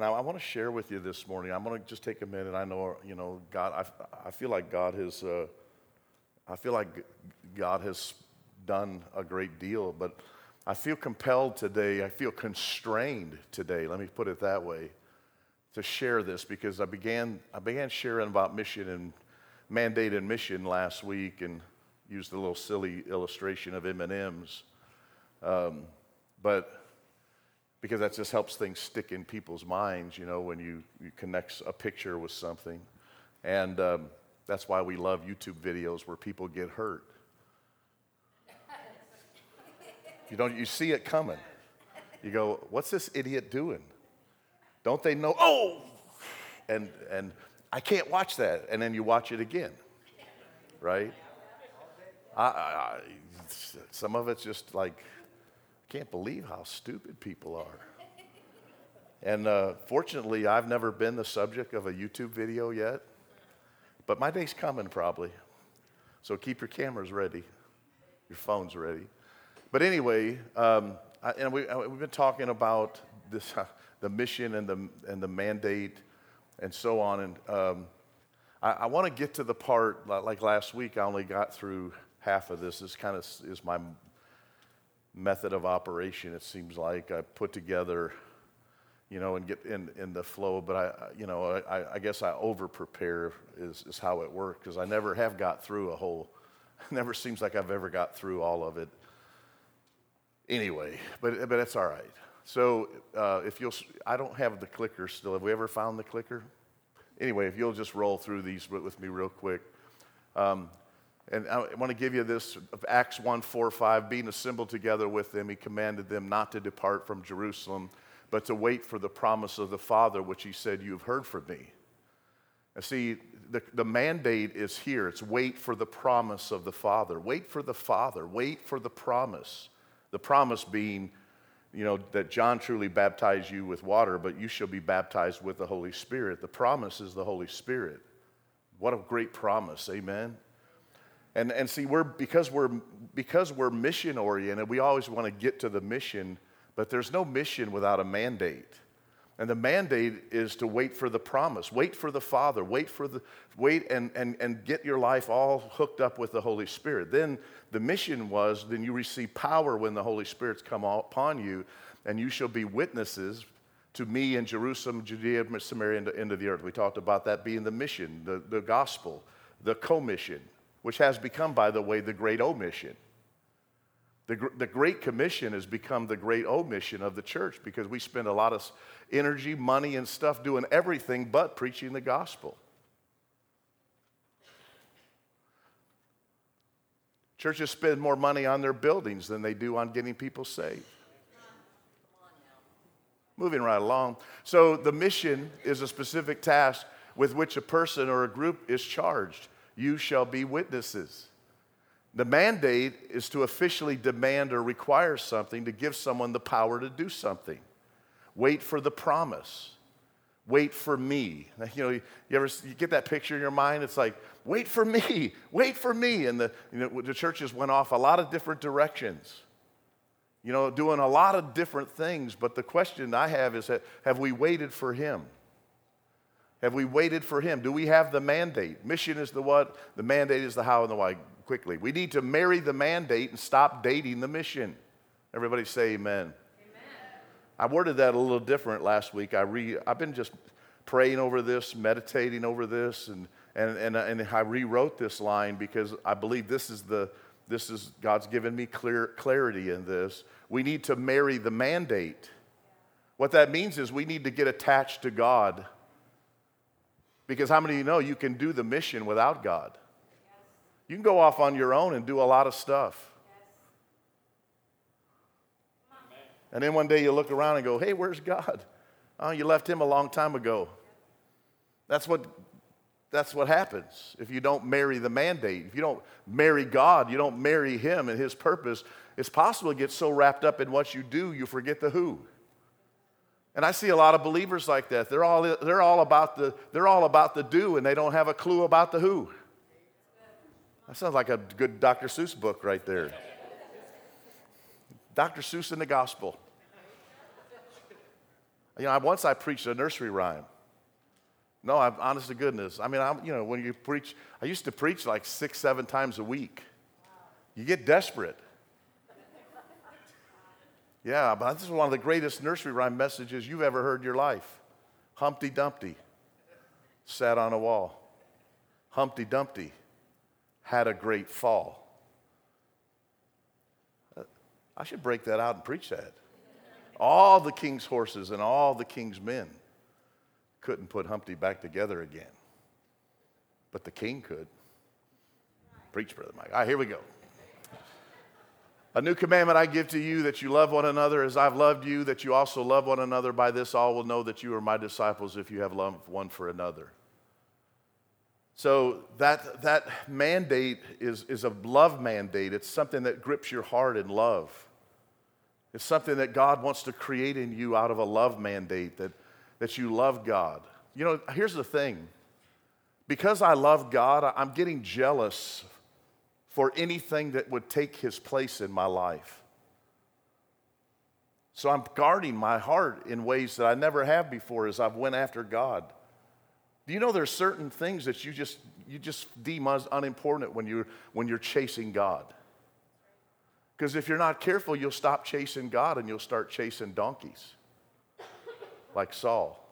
and I, I want to share with you this morning. I'm going to just take a minute. I know, you know, God, I, I feel like God has, uh, I feel like God has done a great deal, but I feel compelled today. I feel constrained today. Let me put it that way to share this because I began, I began sharing about mission and mandate and mission last week and used a little silly illustration of M&Ms. Um, but because that just helps things stick in people's minds, you know, when you, you connect a picture with something. And um, that's why we love YouTube videos where people get hurt. You don't you see it coming. You go, what's this idiot doing? Don't they know? Oh, and and I can't watch that. And then you watch it again, right? I, I, some of it's just like, can't believe how stupid people are. And uh, fortunately, I've never been the subject of a YouTube video yet, but my day's coming probably. So keep your cameras ready, your phones ready. But anyway, um, I, and we, have been talking about this, uh, the mission and the, and the mandate and so on. And um, I, I want to get to the part, like last week, I only got through half of this. This kind of is my method of operation, it seems like. I put together, you know, and get in, in the flow, but I, you know, I, I guess I over prepare is, is how it works because I never have got through a whole, never seems like I've ever got through all of it anyway, but, but that's all right. So uh, if you'll, I don't have the clicker still. Have we ever found the clicker? Anyway, if you'll just roll through these with me real quick. Um, and I want to give you this of Acts 1 4 5. Being assembled together with them, he commanded them not to depart from Jerusalem, but to wait for the promise of the Father, which he said, You have heard from me. And see, the, the mandate is here. It's wait for the promise of the Father. Wait for the Father. Wait for the promise. The promise being, you know, that John truly baptized you with water, but you shall be baptized with the Holy Spirit. The promise is the Holy Spirit. What a great promise. Amen. And, and see, we're, because, we're, because we're mission oriented, we always want to get to the mission, but there's no mission without a mandate. And the mandate is to wait for the promise, wait for the Father, wait for the wait and, and, and get your life all hooked up with the Holy Spirit. Then the mission was then you receive power when the Holy Spirit's come upon you, and you shall be witnesses to me in Jerusalem, Judea, Samaria, and the end of the earth. We talked about that being the mission, the, the gospel, the commission, which has become, by the way, the great omission. The, the Great Commission has become the great omission of the church because we spend a lot of energy, money, and stuff doing everything but preaching the gospel. Churches spend more money on their buildings than they do on getting people saved. Moving right along. So, the mission is a specific task with which a person or a group is charged. You shall be witnesses. The mandate is to officially demand or require something to give someone the power to do something. Wait for the promise. Wait for me. You know, you ever you get that picture in your mind? It's like, wait for me, wait for me. And the, you know, the churches went off a lot of different directions, you know, doing a lot of different things. But the question I have is that, have we waited for him? Have we waited for him? Do we have the mandate? Mission is the what, the mandate is the how and the why quickly. We need to marry the mandate and stop dating the mission. Everybody say amen. amen. I worded that a little different last week. I re, I've been just praying over this, meditating over this, and, and, and, uh, and I rewrote this line because I believe this is the, this is, God's given me clear clarity in this. We need to marry the mandate. What that means is we need to get attached to God. Because how many of you know you can do the mission without God? You can go off on your own and do a lot of stuff. And then one day you look around and go, hey, where's God? Oh, you left him a long time ago. That's what, that's what happens if you don't marry the mandate. If you don't marry God, you don't marry him and his purpose, it's possible to get so wrapped up in what you do, you forget the who. And I see a lot of believers like that. They're all, they're all, about, the, they're all about the do and they don't have a clue about the who. That sounds like a good Dr. Seuss book right there. Dr. Seuss in the gospel. You know, once I preached a nursery rhyme. No, I'm honest to goodness. I mean, I'm, you know, when you preach, I used to preach like six, seven times a week. You get desperate. Yeah, but this is one of the greatest nursery rhyme messages you've ever heard in your life. Humpty Dumpty sat on a wall. Humpty Dumpty had a great fall. I should break that out and preach that. All the king's horses and all the king's men couldn't put Humpty back together again. But the king could. Preach, Brother Mike. All right, here we go. A new commandment I give to you that you love one another as I've loved you, that you also love one another. By this, all will know that you are my disciples if you have love one for another. So, that, that mandate is, is a love mandate. It's something that grips your heart in love. It's something that God wants to create in you out of a love mandate that, that you love God. You know, here's the thing because I love God, I'm getting jealous for anything that would take his place in my life. So I'm guarding my heart in ways that I never have before as I've went after God. Do you know there's certain things that you just you just deem as unimportant when you're when you're chasing God? Because if you're not careful, you'll stop chasing God and you'll start chasing donkeys, like Saul.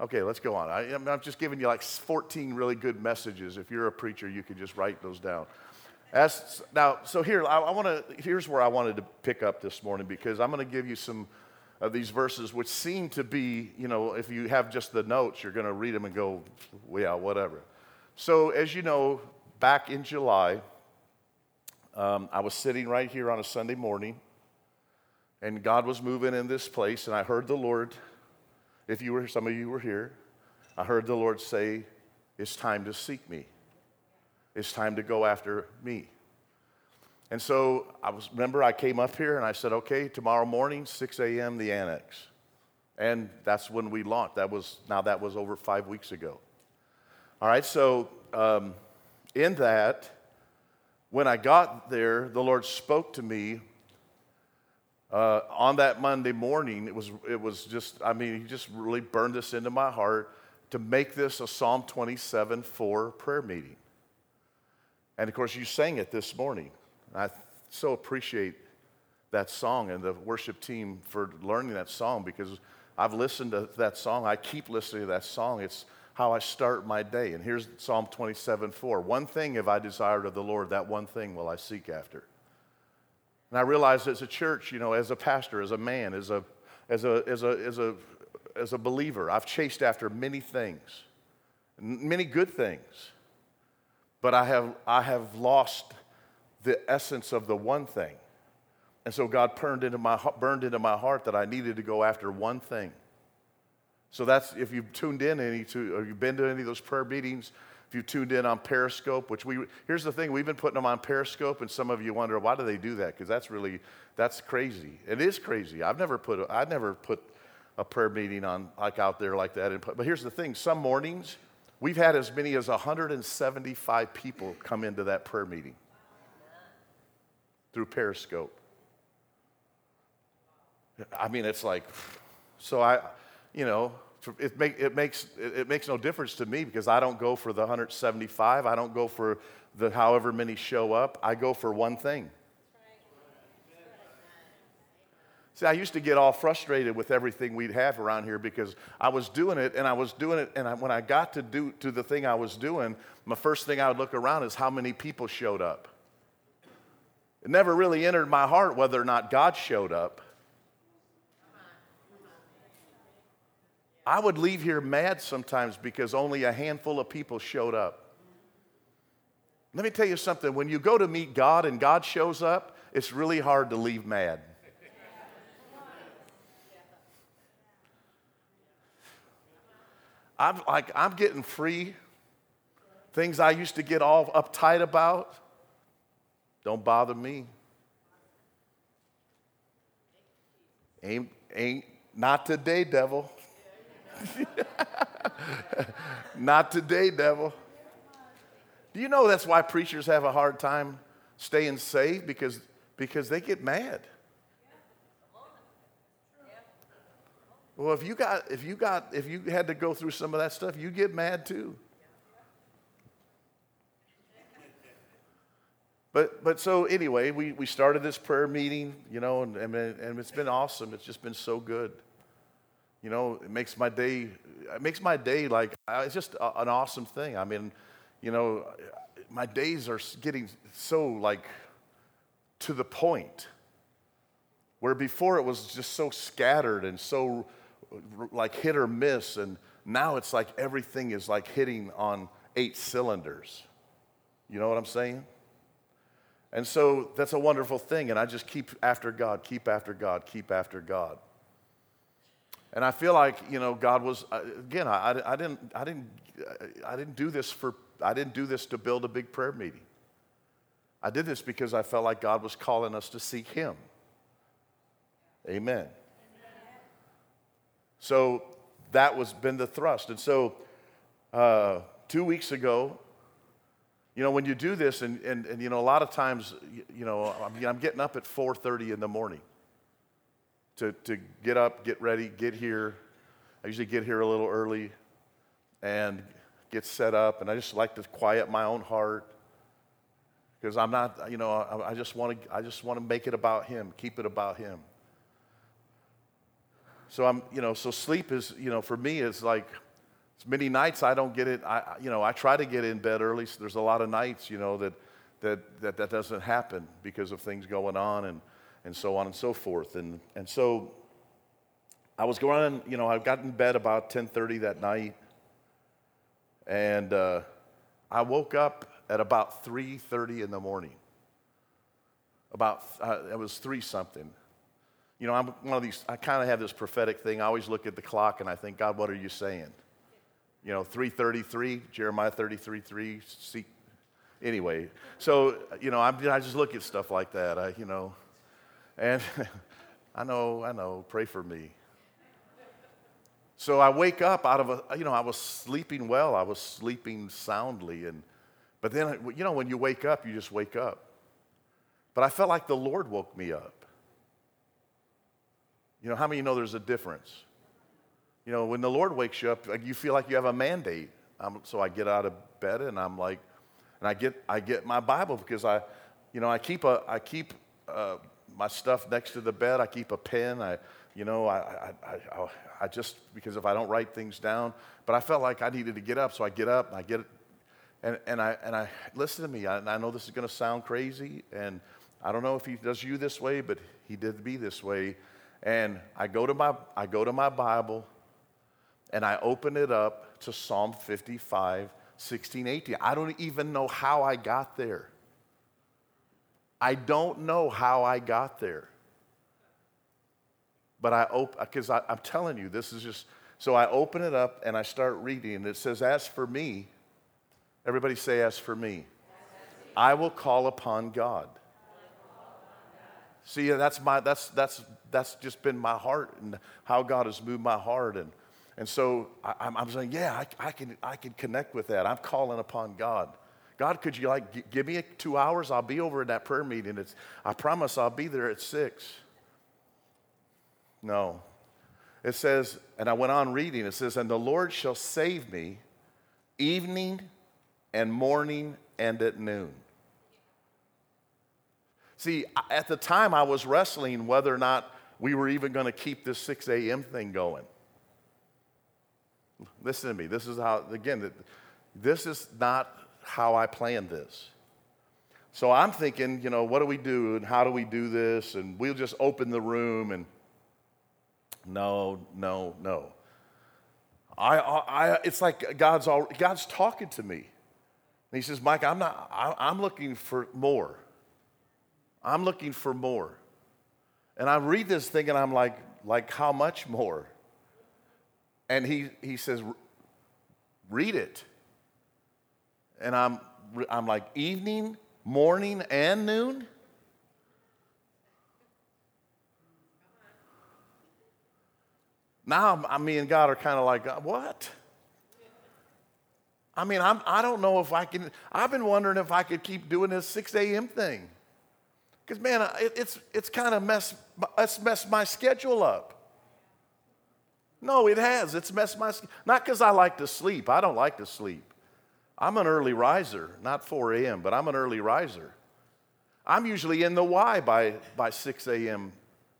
Okay, let's go on. I, am just giving you like 14 really good messages. If you're a preacher, you can just write those down. As, now, so here, I, I want to. Here's where I wanted to pick up this morning because I'm going to give you some of these verses, which seem to be, you know, if you have just the notes, you're going to read them and go, yeah, whatever. So, as you know, back in July, um, I was sitting right here on a Sunday morning, and God was moving in this place, and I heard the Lord. If you were, some of you were here, I heard the Lord say, "It's time to seek me." It's time to go after me. And so I was, remember, I came up here and I said, okay, tomorrow morning, 6 a.m., the annex. And that's when we launched. That was, now that was over five weeks ago. All right, so um, in that, when I got there, the Lord spoke to me uh, on that Monday morning. It was, it was just, I mean, He just really burned this into my heart to make this a Psalm 27 4 prayer meeting. And of course, you sang it this morning. I so appreciate that song and the worship team for learning that song because I've listened to that song. I keep listening to that song. It's how I start my day. And here's Psalm 27 4. One thing have I desired of the Lord, that one thing will I seek after. And I realize as a church, you know, as a pastor, as a man, as a, as a, as a, as a, as a believer, I've chased after many things, many good things but I have, I have lost the essence of the one thing. And so God burned into, my, burned into my heart that I needed to go after one thing. So that's, if you've tuned in any to, or you've been to any of those prayer meetings, if you've tuned in on Periscope, which we, here's the thing, we've been putting them on Periscope, and some of you wonder, why do they do that? Because that's really, that's crazy. It is crazy. I've never put, I've never put a prayer meeting on, like out there like that. But here's the thing, some mornings, We've had as many as 175 people come into that prayer meeting through Periscope. I mean, it's like, so I, you know, it, make, it, makes, it makes no difference to me because I don't go for the 175. I don't go for the however many show up. I go for one thing See, I used to get all frustrated with everything we'd have around here because I was doing it and I was doing it, and I, when I got to do to the thing I was doing, my first thing I would look around is how many people showed up. It never really entered my heart whether or not God showed up. I would leave here mad sometimes because only a handful of people showed up. Let me tell you something when you go to meet God and God shows up, it's really hard to leave mad. I'm like, I'm getting free. Things I used to get all uptight about don't bother me. Ain't, ain't, not today, devil. not today, devil. Do you know that's why preachers have a hard time staying safe? Because, because they get mad. Well, if you got, if you got, if you had to go through some of that stuff, you get mad too. But, but so anyway, we, we started this prayer meeting, you know, and, and, and it's been awesome. It's just been so good. You know, it makes my day, it makes my day like, it's just an awesome thing. I mean, you know, my days are getting so like to the point where before it was just so scattered and so like hit or miss. And now it's like everything is like hitting on eight cylinders. You know what I'm saying? And so that's a wonderful thing. And I just keep after God, keep after God, keep after God. And I feel like, you know, God was, uh, again, I, I, didn't, I, didn't, I didn't do this for, I didn't do this to build a big prayer meeting. I did this because I felt like God was calling us to seek Him. Amen. So that was been the thrust. And so uh, two weeks ago, you know, when you do this, and, and, and you know, a lot of times, you know, I'm, I'm getting up at 4.30 in the morning to, to get up, get ready, get here. I usually get here a little early and get set up, and I just like to quiet my own heart because I'm not, you know, I, I just want to, I just want to make it about Him, keep it about Him. So I'm, you know, so sleep is, you know, for me is like many nights I don't get it. I, you know, I try to get in bed early. So there's a lot of nights, you know, that that that, that doesn't happen because of things going on and and so on and so forth. And and so I was going, you know, I got in bed about 10:30 that night, and uh, I woke up at about 3:30 in the morning. About uh, it was three something. You know, I'm one of these. I kind of have this prophetic thing. I always look at the clock and I think, God, what are you saying? you know, 333, Jeremiah 33, 3. See, anyway, so, you know, I'm, I just look at stuff like that, I, you know, and I know, I know, pray for me. So I wake up out of a, you know, I was sleeping well, I was sleeping soundly, and, but then, you know, when you wake up, you just wake up. But I felt like the Lord woke me up. You know, how many you know there's a difference? You know, when the Lord wakes you up, you feel like you have a mandate. Um, so I get out of bed and I'm like, and I get I get my Bible because I, you know, I keep a I keep uh, my stuff next to the bed. I keep a pen. I, you know, I, I, I, I just because if I don't write things down, but I felt like I needed to get up, so I get up and I get, and and I and I listen to me. I, I know this is going to sound crazy, and I don't know if he does you this way, but he did me this way. And I go to my I go to my Bible and I open it up to Psalm 55, 16, 18. I don't even know how I got there. I don't know how I got there. But I open, because I'm telling you, this is just, so I open it up and I start reading, and it says, As for me, everybody say, As for me, I will call upon God. See, that's my that's that's that's just been my heart and how God has moved my heart. And and so I, am saying, yeah, I, I, can, I can connect with that. I'm calling upon God. God, could you like give me two hours? I'll be over at that prayer meeting. It's, I promise I'll be there at six. No. It says, and I went on reading, it says, and the Lord shall save me evening and morning and at noon. See, at the time I was wrestling whether or not we were even going to keep this 6 a.m. thing going. Listen to me. This is how, again, this is not how I planned this. So I'm thinking, you know, what do we do and how do we do this? And we'll just open the room and no, no, no. I, I, it's like God's, all, God's talking to me. And he says, Mike, I'm, not, I, I'm looking for more. I'm looking for more. And I read this thing and I'm like, like how much more? And he, he says, read it. And I'm, I'm like, evening, morning, and noon? Now, I me and God are kind of like, uh, what? I mean, I'm, I don't know if I can. I've been wondering if I could keep doing this 6 a.m. thing. Because, man, it, it's, it's kind of messed, it's messed my schedule up. No, it has. It's messed my not because I like to sleep. I don't like to sleep. I'm an early riser, not 4 a.m., but I'm an early riser. I'm usually in the Y by, by 6 a.m.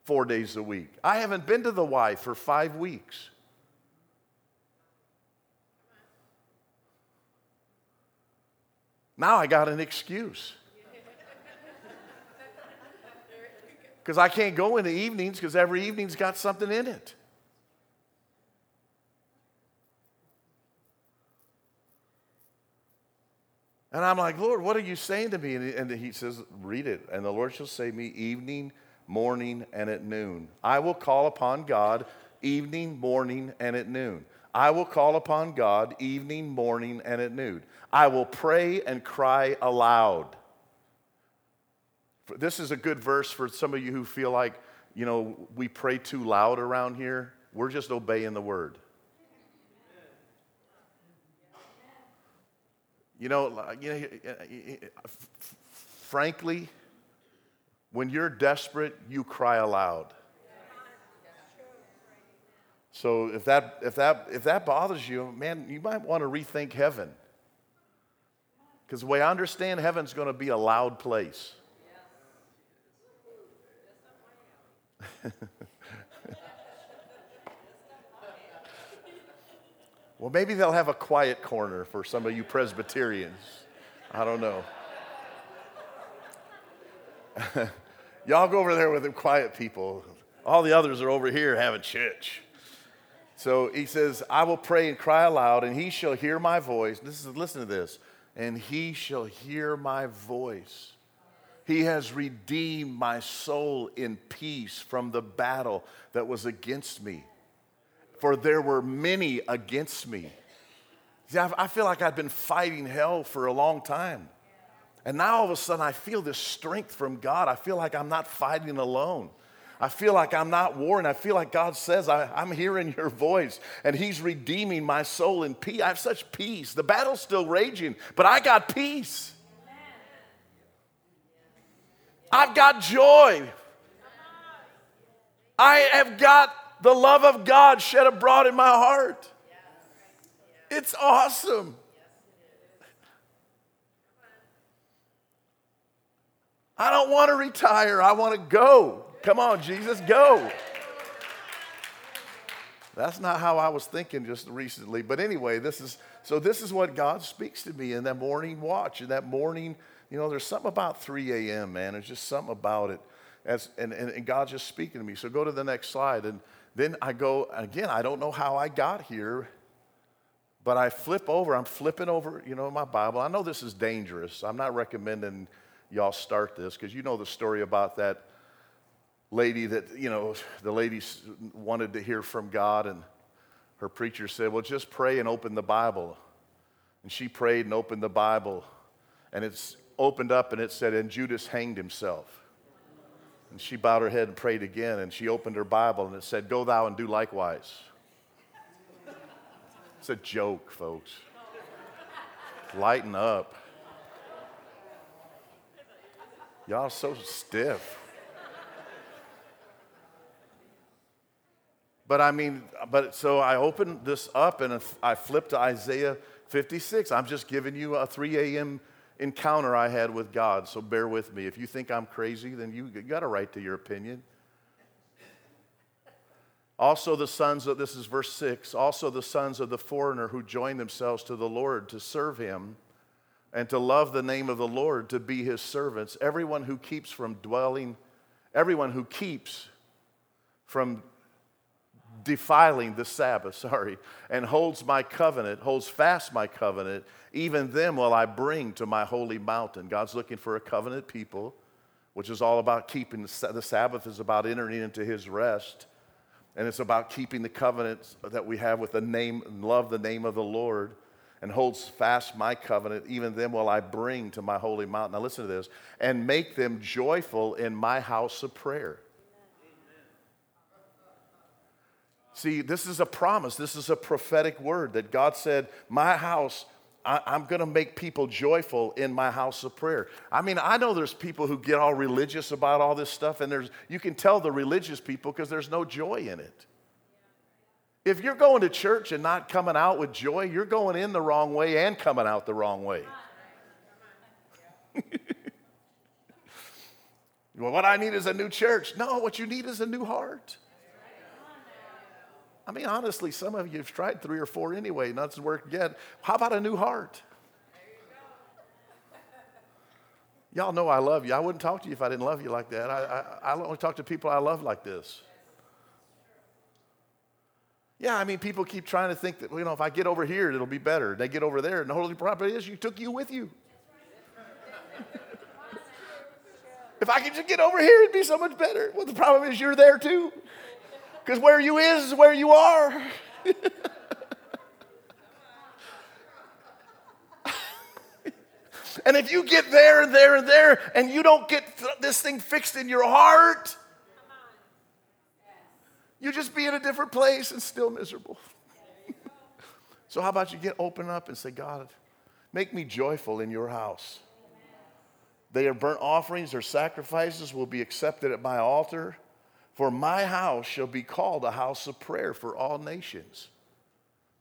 four days a week. I haven't been to the Y for five weeks. Now I got an excuse. Because I can't go in the evenings because every evening's got something in it. And I'm like, Lord, what are you saying to me? And he says, Read it. And the Lord shall to me, Evening, morning, and at noon. I will call upon God evening, morning, and at noon. I will call upon God evening, morning, and at noon. I will pray and cry aloud. This is a good verse for some of you who feel like, you know, we pray too loud around here. We're just obeying the word. You know, you know, eh, eh, eh, frankly, when you're desperate, you cry aloud. So if that, if that, if that bothers you, man, you might want to rethink heaven. Because the way I understand heaven's going to be a loud place. Well, maybe they'll have a quiet corner for some of you Presbyterians. I don't know. Y'all go over there with the quiet people. All the others are over here having church. So he says, I will pray and cry aloud, and he shall hear my voice. This is listen to this. And he shall hear my voice. He has redeemed my soul in peace from the battle that was against me for there were many against me. See, I feel like I've been fighting hell for a long time. And now all of a sudden I feel this strength from God. I feel like I'm not fighting alone. I feel like I'm not warring. I feel like God says, I, am hearing your voice and He's redeeming my soul in peace. I have such peace. The battle's still raging, but I got peace. I've got joy. I have got the love of God shed abroad in my heart. It's awesome. I don't want to retire. I want to go. Come on, Jesus, go. That's not how I was thinking just recently. But anyway, this is so this is what God speaks to me in that morning watch, in that morning, you know, there's something about 3 a.m., man. There's just something about it. As, and, and, and God's just speaking to me. So go to the next slide. And then I go, again, I don't know how I got here, but I flip over. I'm flipping over, you know, my Bible. I know this is dangerous. I'm not recommending y'all start this because you know the story about that lady that, you know, the lady wanted to hear from God, and her preacher said, Well, just pray and open the Bible. And she prayed and opened the Bible, and it's opened up and it said, And Judas hanged himself. And she bowed her head and prayed again, and she opened her Bible and it said, Go thou and do likewise. It's a joke, folks. Lighten up. Y'all so stiff. But I mean, but so I opened this up and I flipped to Isaiah 56. I'm just giving you a 3 a.m encounter I had with God, so bear with me. If you think I'm crazy, then you got a right to your opinion. Also, the sons of, this is verse 6, also the sons of the foreigner who join themselves to the Lord to serve him and to love the name of the Lord, to be his servants. Everyone who keeps from dwelling, everyone who keeps from defiling the Sabbath, sorry, and holds my covenant, holds fast my covenant, even them will I bring to my holy mountain. God's looking for a covenant people, which is all about keeping the, Sabbath is about entering into his rest. And it's about keeping the covenants that we have with the name love the name of the Lord and holds fast my covenant, even them will I bring to my holy mountain. Now listen to this, and make them joyful in my house of prayer. See, this is a promise. This is a prophetic word that God said, My house, I, am going to make people joyful in my house of prayer. I mean, I know there's people who get all religious about all this stuff, and there's, you can tell the religious people because there's no joy in it. If you're going to church and not coming out with joy, you're going in the wrong way and coming out the wrong way. well, what I need is a new church. No, what you need is a new heart. I mean, honestly, some of you have tried three or four anyway, nothing's worked yet. How about a new heart? Y'all know I love you. I wouldn't talk to you if I didn't love you like that. I, I, I only talk to people I love like this. Yeah, I mean, people keep trying to think that, you know, if I get over here, it'll be better. They get over there, and the holy prophet is you took you with you. if I could just get over here, it'd be so much better. Well, the problem is you're there too. Because where you is is where you are. and if you get there and there and there and you don't get th- this thing fixed in your heart, you just be in a different place and still miserable. so, how about you get open up and say, God, make me joyful in your house? They are burnt offerings or sacrifices will be accepted at my altar. For my house shall be called a house of prayer for all nations.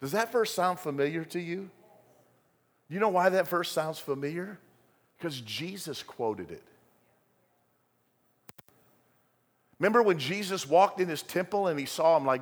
Does that verse sound familiar to you? You know why that verse sounds familiar? Because Jesus quoted it. Remember when Jesus walked in his temple and he saw him like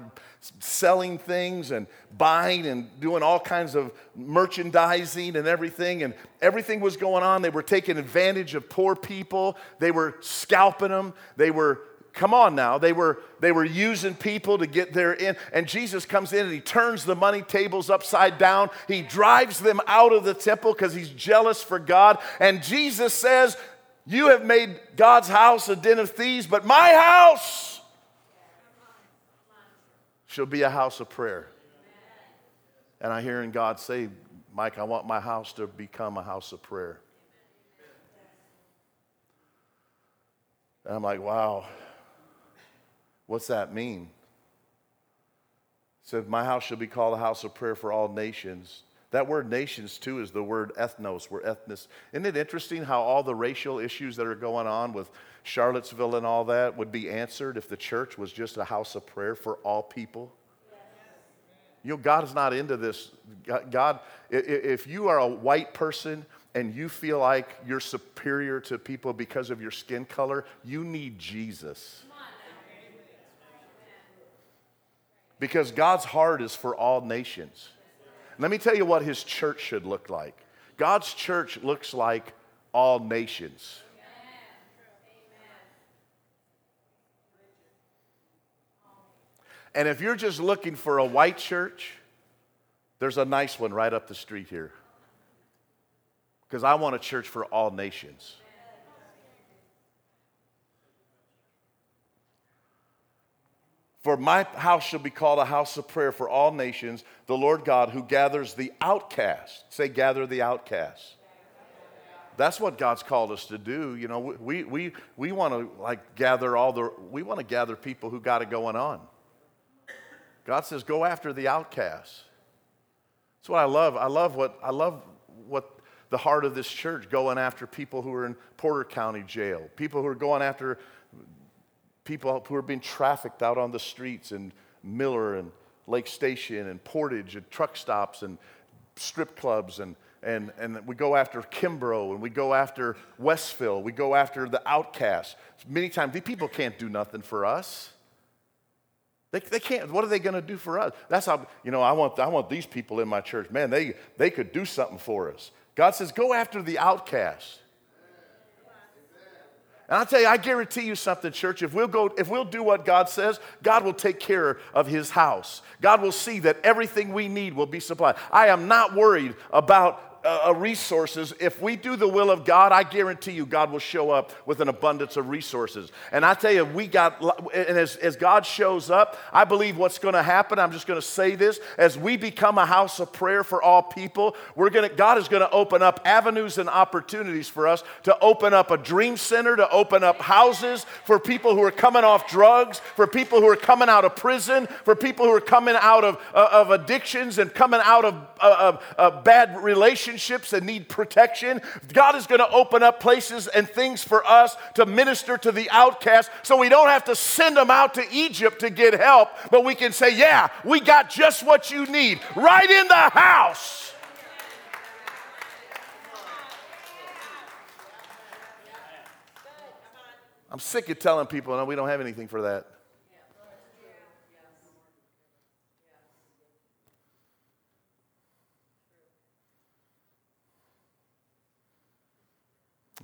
selling things and buying and doing all kinds of merchandising and everything, and everything was going on. They were taking advantage of poor people, they were scalping them, they were come on now. They were they were using people to get their in. And jesus comes in and he turns the money tables upside down. He drives them out of the temple because he's jealous for god. And jesus says you have made God's house a den of thieves, but my house shall be a house of prayer. And I hear in God say, Mike, I want my house to become a house of prayer. And I'm like, wow, what's that mean? It said, My house shall be called a house of prayer for all nations. That word nations, too, is the word ethnos, where ethnos. Isn't it interesting how all the racial issues that are going on with Charlottesville and all that would be answered if the church was just a house of prayer for all people? You know, God is not into this. God, if you are a white person and you feel like you're superior to people because of your skin color, you need Jesus. Because God's heart is for all nations. Let me tell you what his church should look like. God's church looks like all nations. And if you're just looking for a white church, there's a nice one right up the street here. Because I want a church for all nations. For my house shall be called a house of prayer for all nations, the Lord God who gathers the outcast. Say, gather the outcast. That's what God's called us to do. You know, we, we, we want to like gather all the, we want to gather people who got it going on. God says, go after the outcasts. That's what I love. I love what, I love what the heart of this church going after people who are in Porter County Jail, people who are going after people who are being trafficked out on the streets in Miller and Lake Station and Portage and truck stops and strip clubs and and, and we go after Kimbrough and we go after Westville. We go after the outcasts. Many times, these people can't do nothing for us. They, they can't. What are they to do for us? That's how, you know, I want, I want these people in my church. Man, they, they could do something for us. God says, go after the outcasts. And I'll tell you, I guarantee you something, church. If we'll go, if we'll do what God says, God will take care of his house. God will see that everything we need will be supplied. I am not worried about uh, resources, if we do the will of God, I guarantee you God will show up with an abundance of resources. And I tell you, we got, and as, as God shows up, I believe what's going to happen, I'm just going to say this, as we become a house of prayer for all people, we're going to, God is going to open up avenues and opportunities for us to open up a dream center, to open up houses for people who are coming off drugs, for people who are coming out of prison, for people who are coming out of, uh, of addictions and coming out of, uh, of, of bad relationships relationships that need protection. God is going to open up places and things for us to minister to the outcast so we don't have to send them out to Egypt to get help, but we can say, Yeah, we got just what you need right in the house. I'm sick of telling people, no, we don't have anything for that.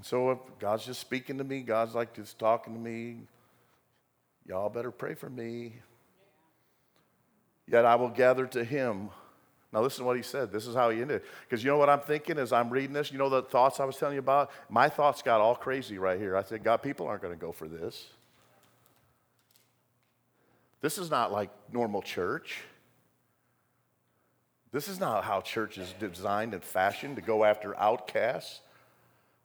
So if God's just speaking to me, God's like just talking to me, y'all better pray for me. Yet I will gather to him. Now listen to what he said. This is how he ended. Because you know what I'm thinking as I'm reading this? You know the thoughts I was telling you about? My thoughts got all crazy right here. I said, God, people aren't going to go for this. This is not like normal church. This is not how church is designed and fashioned to go after outcasts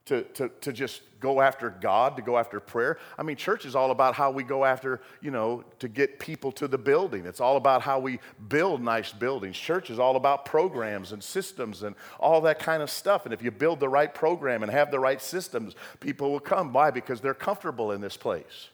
to, to, to just go after God, to go after prayer. I mean, church is all about how we go after, you know, to get people to the building. It's all about how we build nice buildings. Church is all about programs and systems and all that kind of stuff. And if you build the right program and have the right systems, people will come. Why? Because they're comfortable in this place.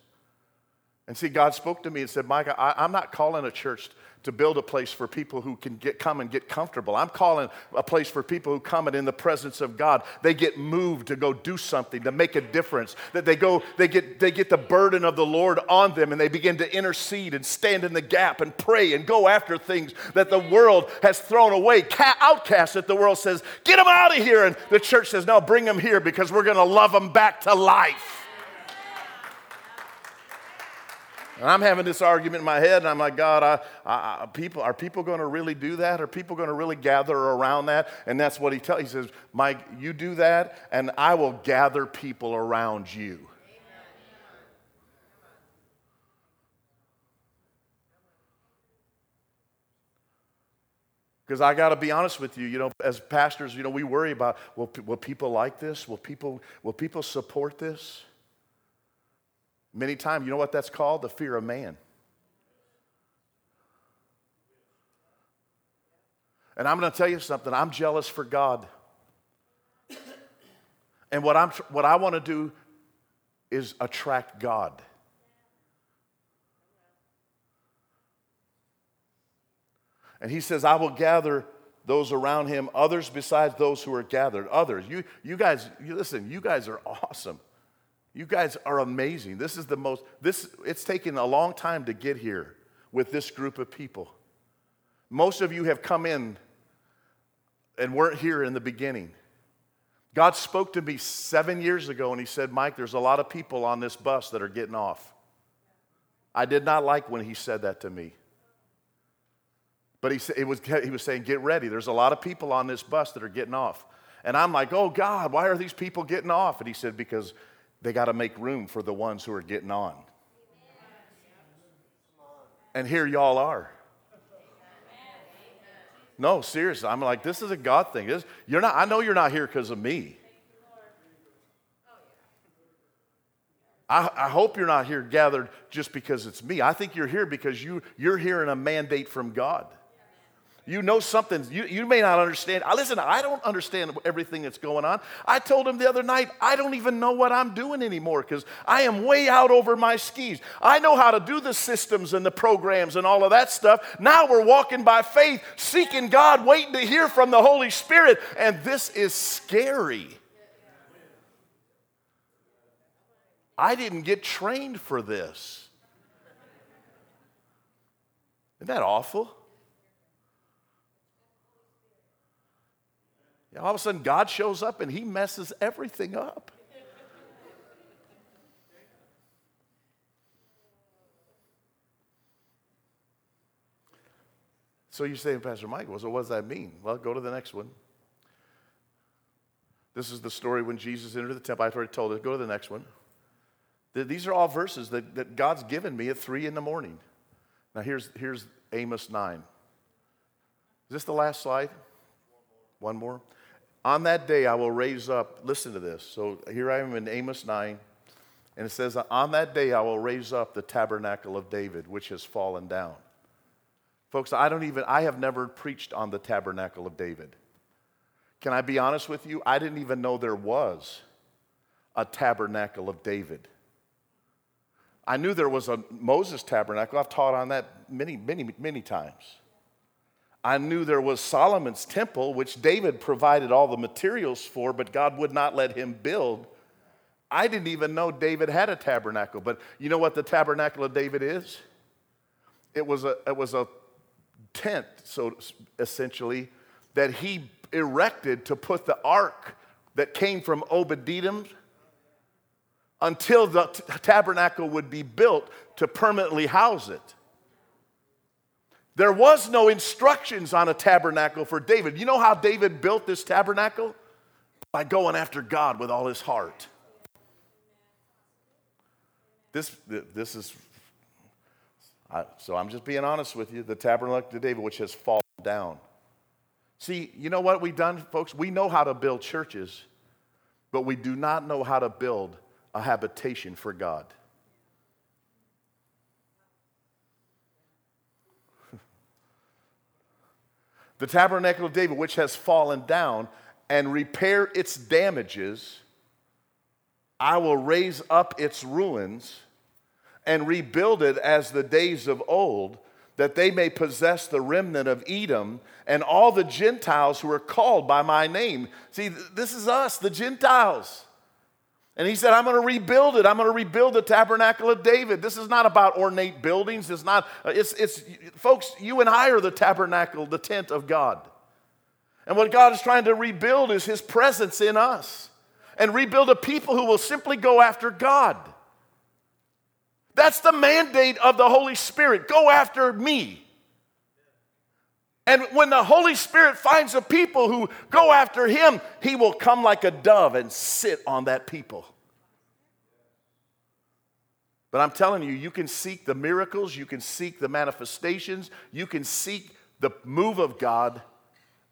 And see, God spoke to me and said, Micah, I, am not calling a church to build a place for people who can get, come and get comfortable. I'm calling a place for people who come and in the presence of God, they get moved to go do something, to make a difference. That they go, they get, they get the burden of the Lord on them and they begin to intercede and stand in the gap and pray and go after things that the world has thrown away. Outcasts that the world says, get them out of here. And the church says, no, bring them here because we're going to love them back to life. And I'm having this argument in my head, and I'm like, God, I, I, people, are people going to really do that? Are people going to really gather around that? And that's what he tells. He says, Mike, you do that, and I will gather people around you. Because I got to be honest with you, you know, as pastors, you know, we worry about will, will people like this? Will people, will people support this? Many times, you know what that's called? The fear of man. And I'm going to tell you something. I'm jealous for God. And what, I'm, what I want to do is attract God. And he says, I will gather those around him, others besides those who are gathered. Others. You, you guys, you, listen, you guys are awesome. You guys are amazing. This is the most, this, it's taken a long time to get here with this group of people. Most of you have come in and weren't here in the beginning. God spoke to me seven years ago and He said, Mike, there's a lot of people on this bus that are getting off. I did not like when He said that to me. But he, it was, he was saying, Get ready. There's a lot of people on this bus that are getting off. And I'm like, Oh God, why are these people getting off? And He said, Because they got to make room for the ones who are getting on. And here y'all are. No, seriously. I'm like, this is a God thing. This, you're not, I know you're not here because of me. I, I, hope you're not here gathered just because it's me. I think you're here because you, you're hearing a mandate from God. You know something, you, you may not understand. I listen, I don't understand everything that's going on. I told him the other night, I don't even know what I'm doing anymore because I am way out over my skis. I know how to do the systems and the programs and all of that stuff. Now we're walking by faith, seeking God, waiting to hear from the Holy Spirit, and this is scary. I didn't get trained for this. Isn't that awful? All of a sudden, God shows up and he messes everything up. So you're saying, Pastor Michael, so what does that mean? Well, go to the next one. This is the story when Jesus entered the temple. I've already told it. Go to the next one. These are all verses that, that God's given me at 3 in the morning. Now, here's, here's Amos 9. Is this the last slide? One more. On that day, I will raise up, listen to this. So here I am in Amos 9, and it says, On that day, I will raise up the tabernacle of David, which has fallen down. Folks, I don't even, I have never preached on the tabernacle of David. Can I be honest with you? I didn't even know there was a tabernacle of David. I knew there was a Moses tabernacle. I've taught on that many, many, many times. I knew there was Solomon's temple, which David provided all the materials for, but God would not let him build. I didn't even know David had a tabernacle. But you know what the tabernacle of David is? It was a, it was a tent, so essentially, that he erected to put the ark that came from Obed-Edom until the t- tabernacle would be built to permanently house it. There was no instructions on a tabernacle for David. You know how David built this tabernacle? By going after God with all his heart. This, this is, I, so I'm just being honest with you. The tabernacle of David, which has fallen down. See, you know what we've done, folks? We know how to build churches, but we do not know how to build a habitation for God. The tabernacle of David, which has fallen down, and repair its damages, I will raise up its ruins and rebuild it as the days of old, that they may possess the remnant of Edom and all the Gentiles who are called by my name. See, this is us, the Gentiles. And he said, I'm going to rebuild it. I'm going to rebuild the tabernacle of David. This is not about ornate buildings. It's not, it's, it's, folks, you and I are the tabernacle, the tent of God. And what God is trying to rebuild is his presence in us and rebuild a people who will simply go after God. That's the mandate of the Holy Spirit go after me. And when the Holy Spirit finds a people who go after him, he will come like a dove and sit on that people. But I'm telling you, you can seek the miracles, you can seek the manifestations, you can seek the move of God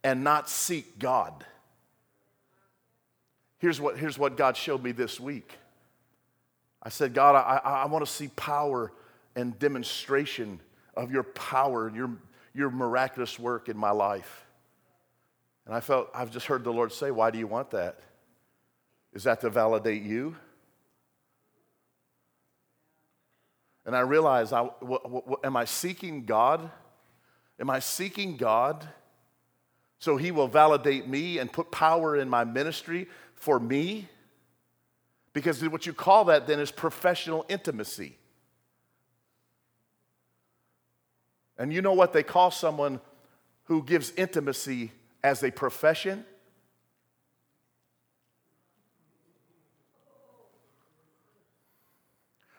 and not seek God. Here's what, here's what God showed me this week. I said, God, I, I, want to see power and demonstration of your power and your your miraculous work in my life. And I felt, I've just heard the Lord say, Why do you want that? Is that to validate you? And I realized, I, am I seeking God? Am I seeking God so He will validate me and put power in my ministry for me? Because what you call that then is professional intimacy. And you know what they call someone who gives intimacy as a profession?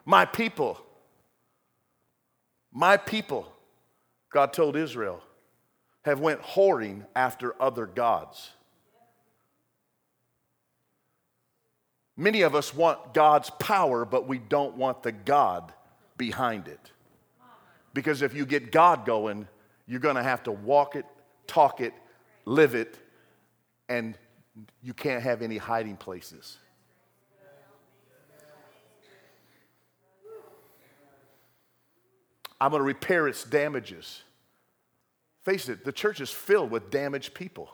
My people, my people, God told Israel, have went whoring after other gods. Many of us want God's power, but we don't want the God behind it. Because if you get God going, you're going to have to walk it, talk it, live it, and you can't have any hiding places. I'm going to repair its damages. Face it, the church is filled with damaged people.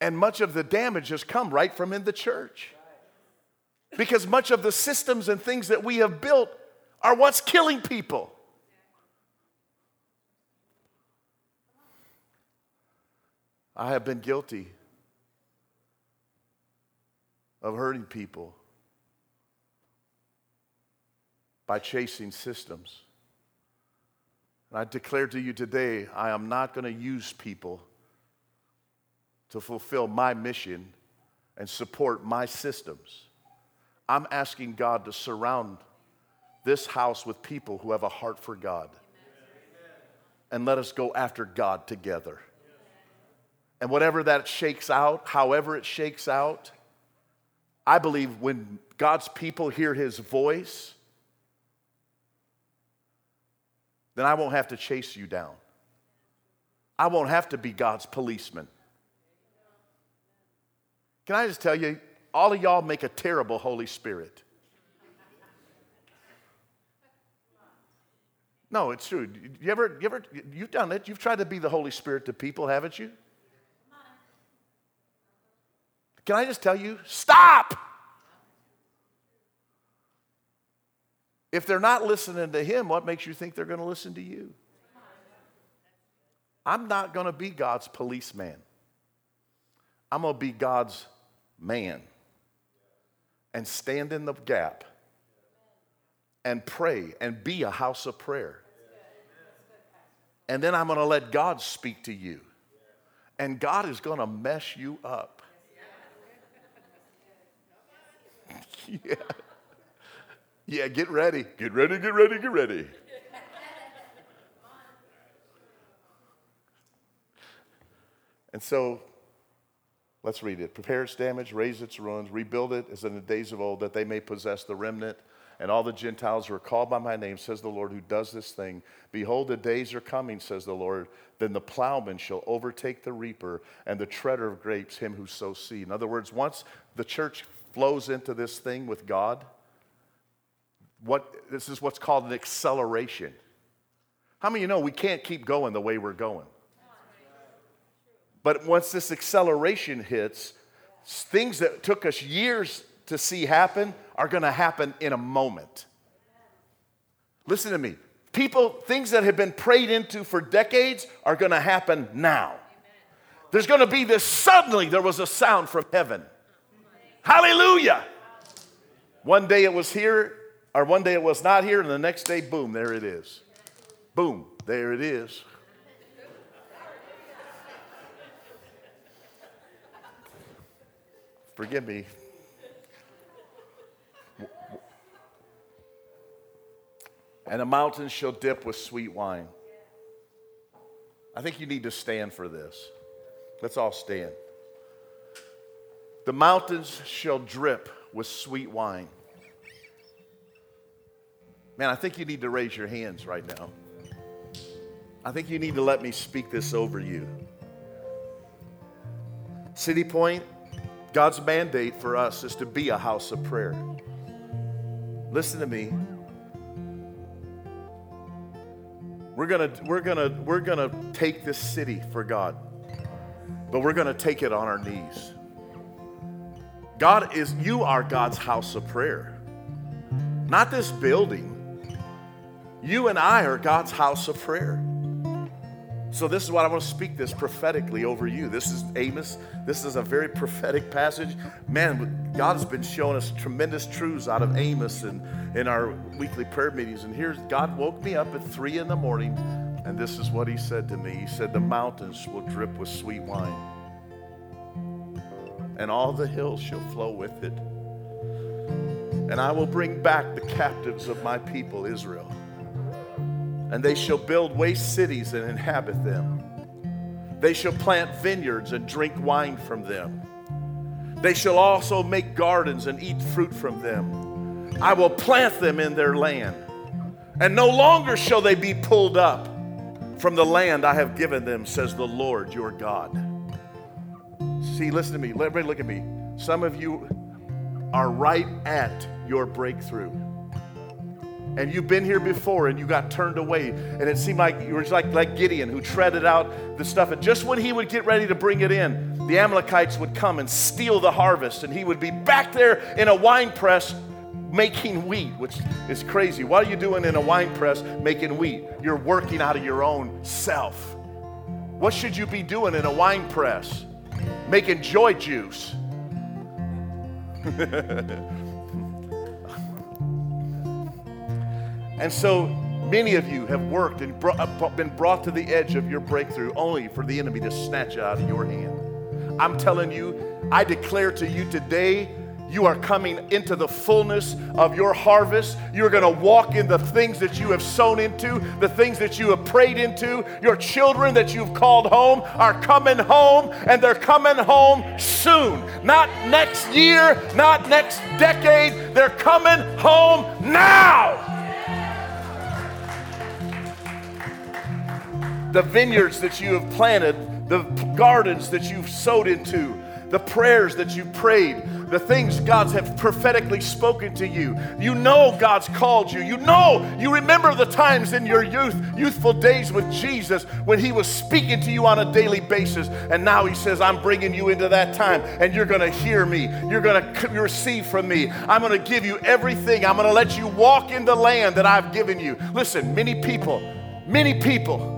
And much of the damage has come right from in the church. Because much of the systems and things that we have built are what's killing people. I have been guilty of hurting people by chasing systems. And I declare to you today I am not going to use people to fulfill my mission and support my systems. I'm asking God to surround this house with people who have a heart for God. And let us go after God together. And whatever that shakes out, however it shakes out, I believe when God's people hear his voice, then I won't have to chase you down. I won't have to be God's policeman. Can I just tell you, all of y'all make a terrible Holy Spirit. No, it's true. You ever, you ever, you've done it. You've tried to be the Holy Spirit to people, haven't you? Can I just tell you? Stop! If they're not listening to him, what makes you think they're going to listen to you? I'm not going to be God's policeman. I'm going to be God's man and stand in the gap and pray and be a house of prayer. And then I'm going to let God speak to you. And God is going to mess you up. yeah. Yeah, get ready. Get ready, get ready, get ready. and so let's read it. Prepare its damage, raise its ruins, rebuild it as in the days of old, that they may possess the remnant and all the Gentiles who are called by my name, says the Lord, who does this thing. Behold, the days are coming, says the Lord. Then the plowman shall overtake the reaper, and the treader of grapes him who sows seed. In other words, once the church flows into this thing with God, what, this is what's called an acceleration. How many of you know we can't keep going the way we're going? But once this acceleration hits, things that took us years to see happen are going to happen in a moment. Listen to me. People, things that have been prayed into for decades are going to happen now. There's going to be this suddenly there was a sound from heaven. Hallelujah. One day it was here, or one day it was not here, and the next day, boom, there it is. Boom, there it is. Forgive me and the mountains shall dip with sweet wine. I think you need to stand for this. Let's all stand. The mountains shall drip with sweet wine. Man, I think you need to raise your hands right now. I think you need to let me speak this over you. City Point, God's mandate for us is to be a house of prayer. Listen to me. We're gonna, we're gonna, we're gonna take this city for God, but we're gonna take it on our knees. God is, you are God's house of prayer, not this building. You and I are God's house of prayer. So, this is what I want to speak this prophetically over you. This is Amos. This is a very prophetic passage. Man, God has been showing us tremendous truths out of Amos and in our weekly prayer meetings. And here's God woke me up at three in the morning, and this is what He said to me He said, The mountains will drip with sweet wine, and all the hills shall flow with it. And I will bring back the captives of my people, Israel and they shall build waste cities and inhabit them. They shall plant vineyards and drink wine from them. They shall also make gardens and eat fruit from them. I will plant them in their land, and no longer shall they be pulled up from the land I have given them, says the Lord your God. See, listen to me. Everybody look at me. Some of you are right at your breakthrough and you've been here before and you got turned away. And it seemed like you were like, like gideon who treaded out the stuff. And just when he would get ready to bring it in the amalekites would come and steal the harvest. And he would be back there in a wine press making wheat which is crazy. What are you doing in a wine press making wheat? You're working out of your own self. What should you be doing in a wine press making joy juice And so many of you have worked and uh, been brought to the edge of your breakthrough only for the enemy to snatch it out of your hand. I'm telling you, I declare to you today, you are coming into the fullness of your harvest. You're going to walk in the things that you have sown into, the things that you have prayed into. Your children that you've called home are coming home, and they're coming home soon. Not next year, not next decade. They're coming home now. The vineyards that you have planted, the gardens that you've sowed into, the prayers that you prayed, the things God's have prophetically spoken to you. You know God's called you. You know, you remember the times in your youth, youthful days with Jesus when He was speaking to you on a daily basis. And now He says, I'm bringing you into that time and you're going to hear me. You're going to receive from me. I'm going to give you everything. I'm going to let you walk in the land that I've given you. Listen, many people, many people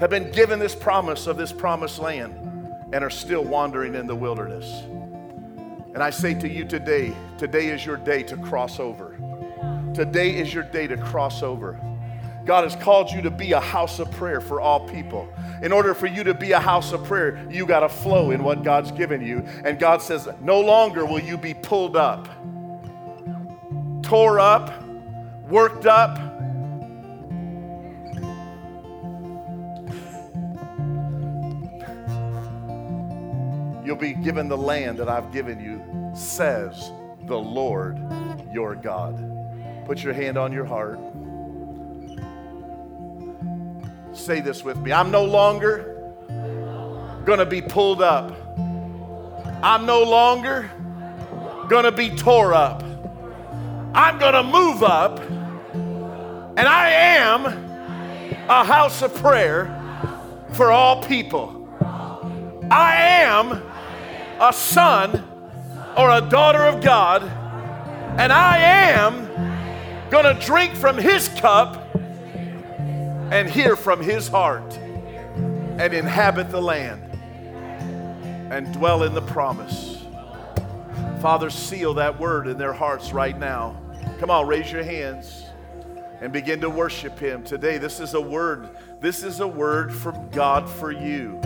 have been given this promise of this promised land and are still wandering in the wilderness. And I say to you today, today is your day to cross over. Today is your day to cross over. God has called you to be a house of prayer for all people. In order for you to be a house of prayer, you got to flow in what God's given you. And God says, no longer will you be pulled up, tore up, worked up, You'll be given the land that I've given you, says the Lord your God. Put your hand on your heart. Say this with me I'm no longer going to be pulled up. I'm no longer going to be tore up. I'm going to move up. And I am a house of prayer for all people. I am a son or a daughter of God, and I am going to drink from his cup and hear from his heart and inhabit the land and dwell in the promise. Father, seal that word in their hearts right now. Come on, raise your hands and begin to worship him today. This is a word. This is a word from God for you.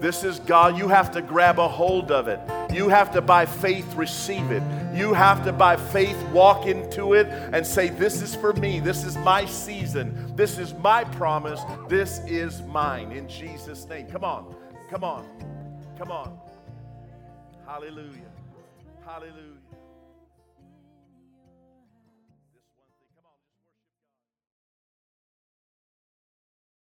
This is God. You have to grab a hold of it. You have to, by faith, receive it. You have to, by faith, walk into it and say, This is for me. This is my season. This is my promise. This is mine. In Jesus' name. Come on. Come on. Come on. Hallelujah. Hallelujah.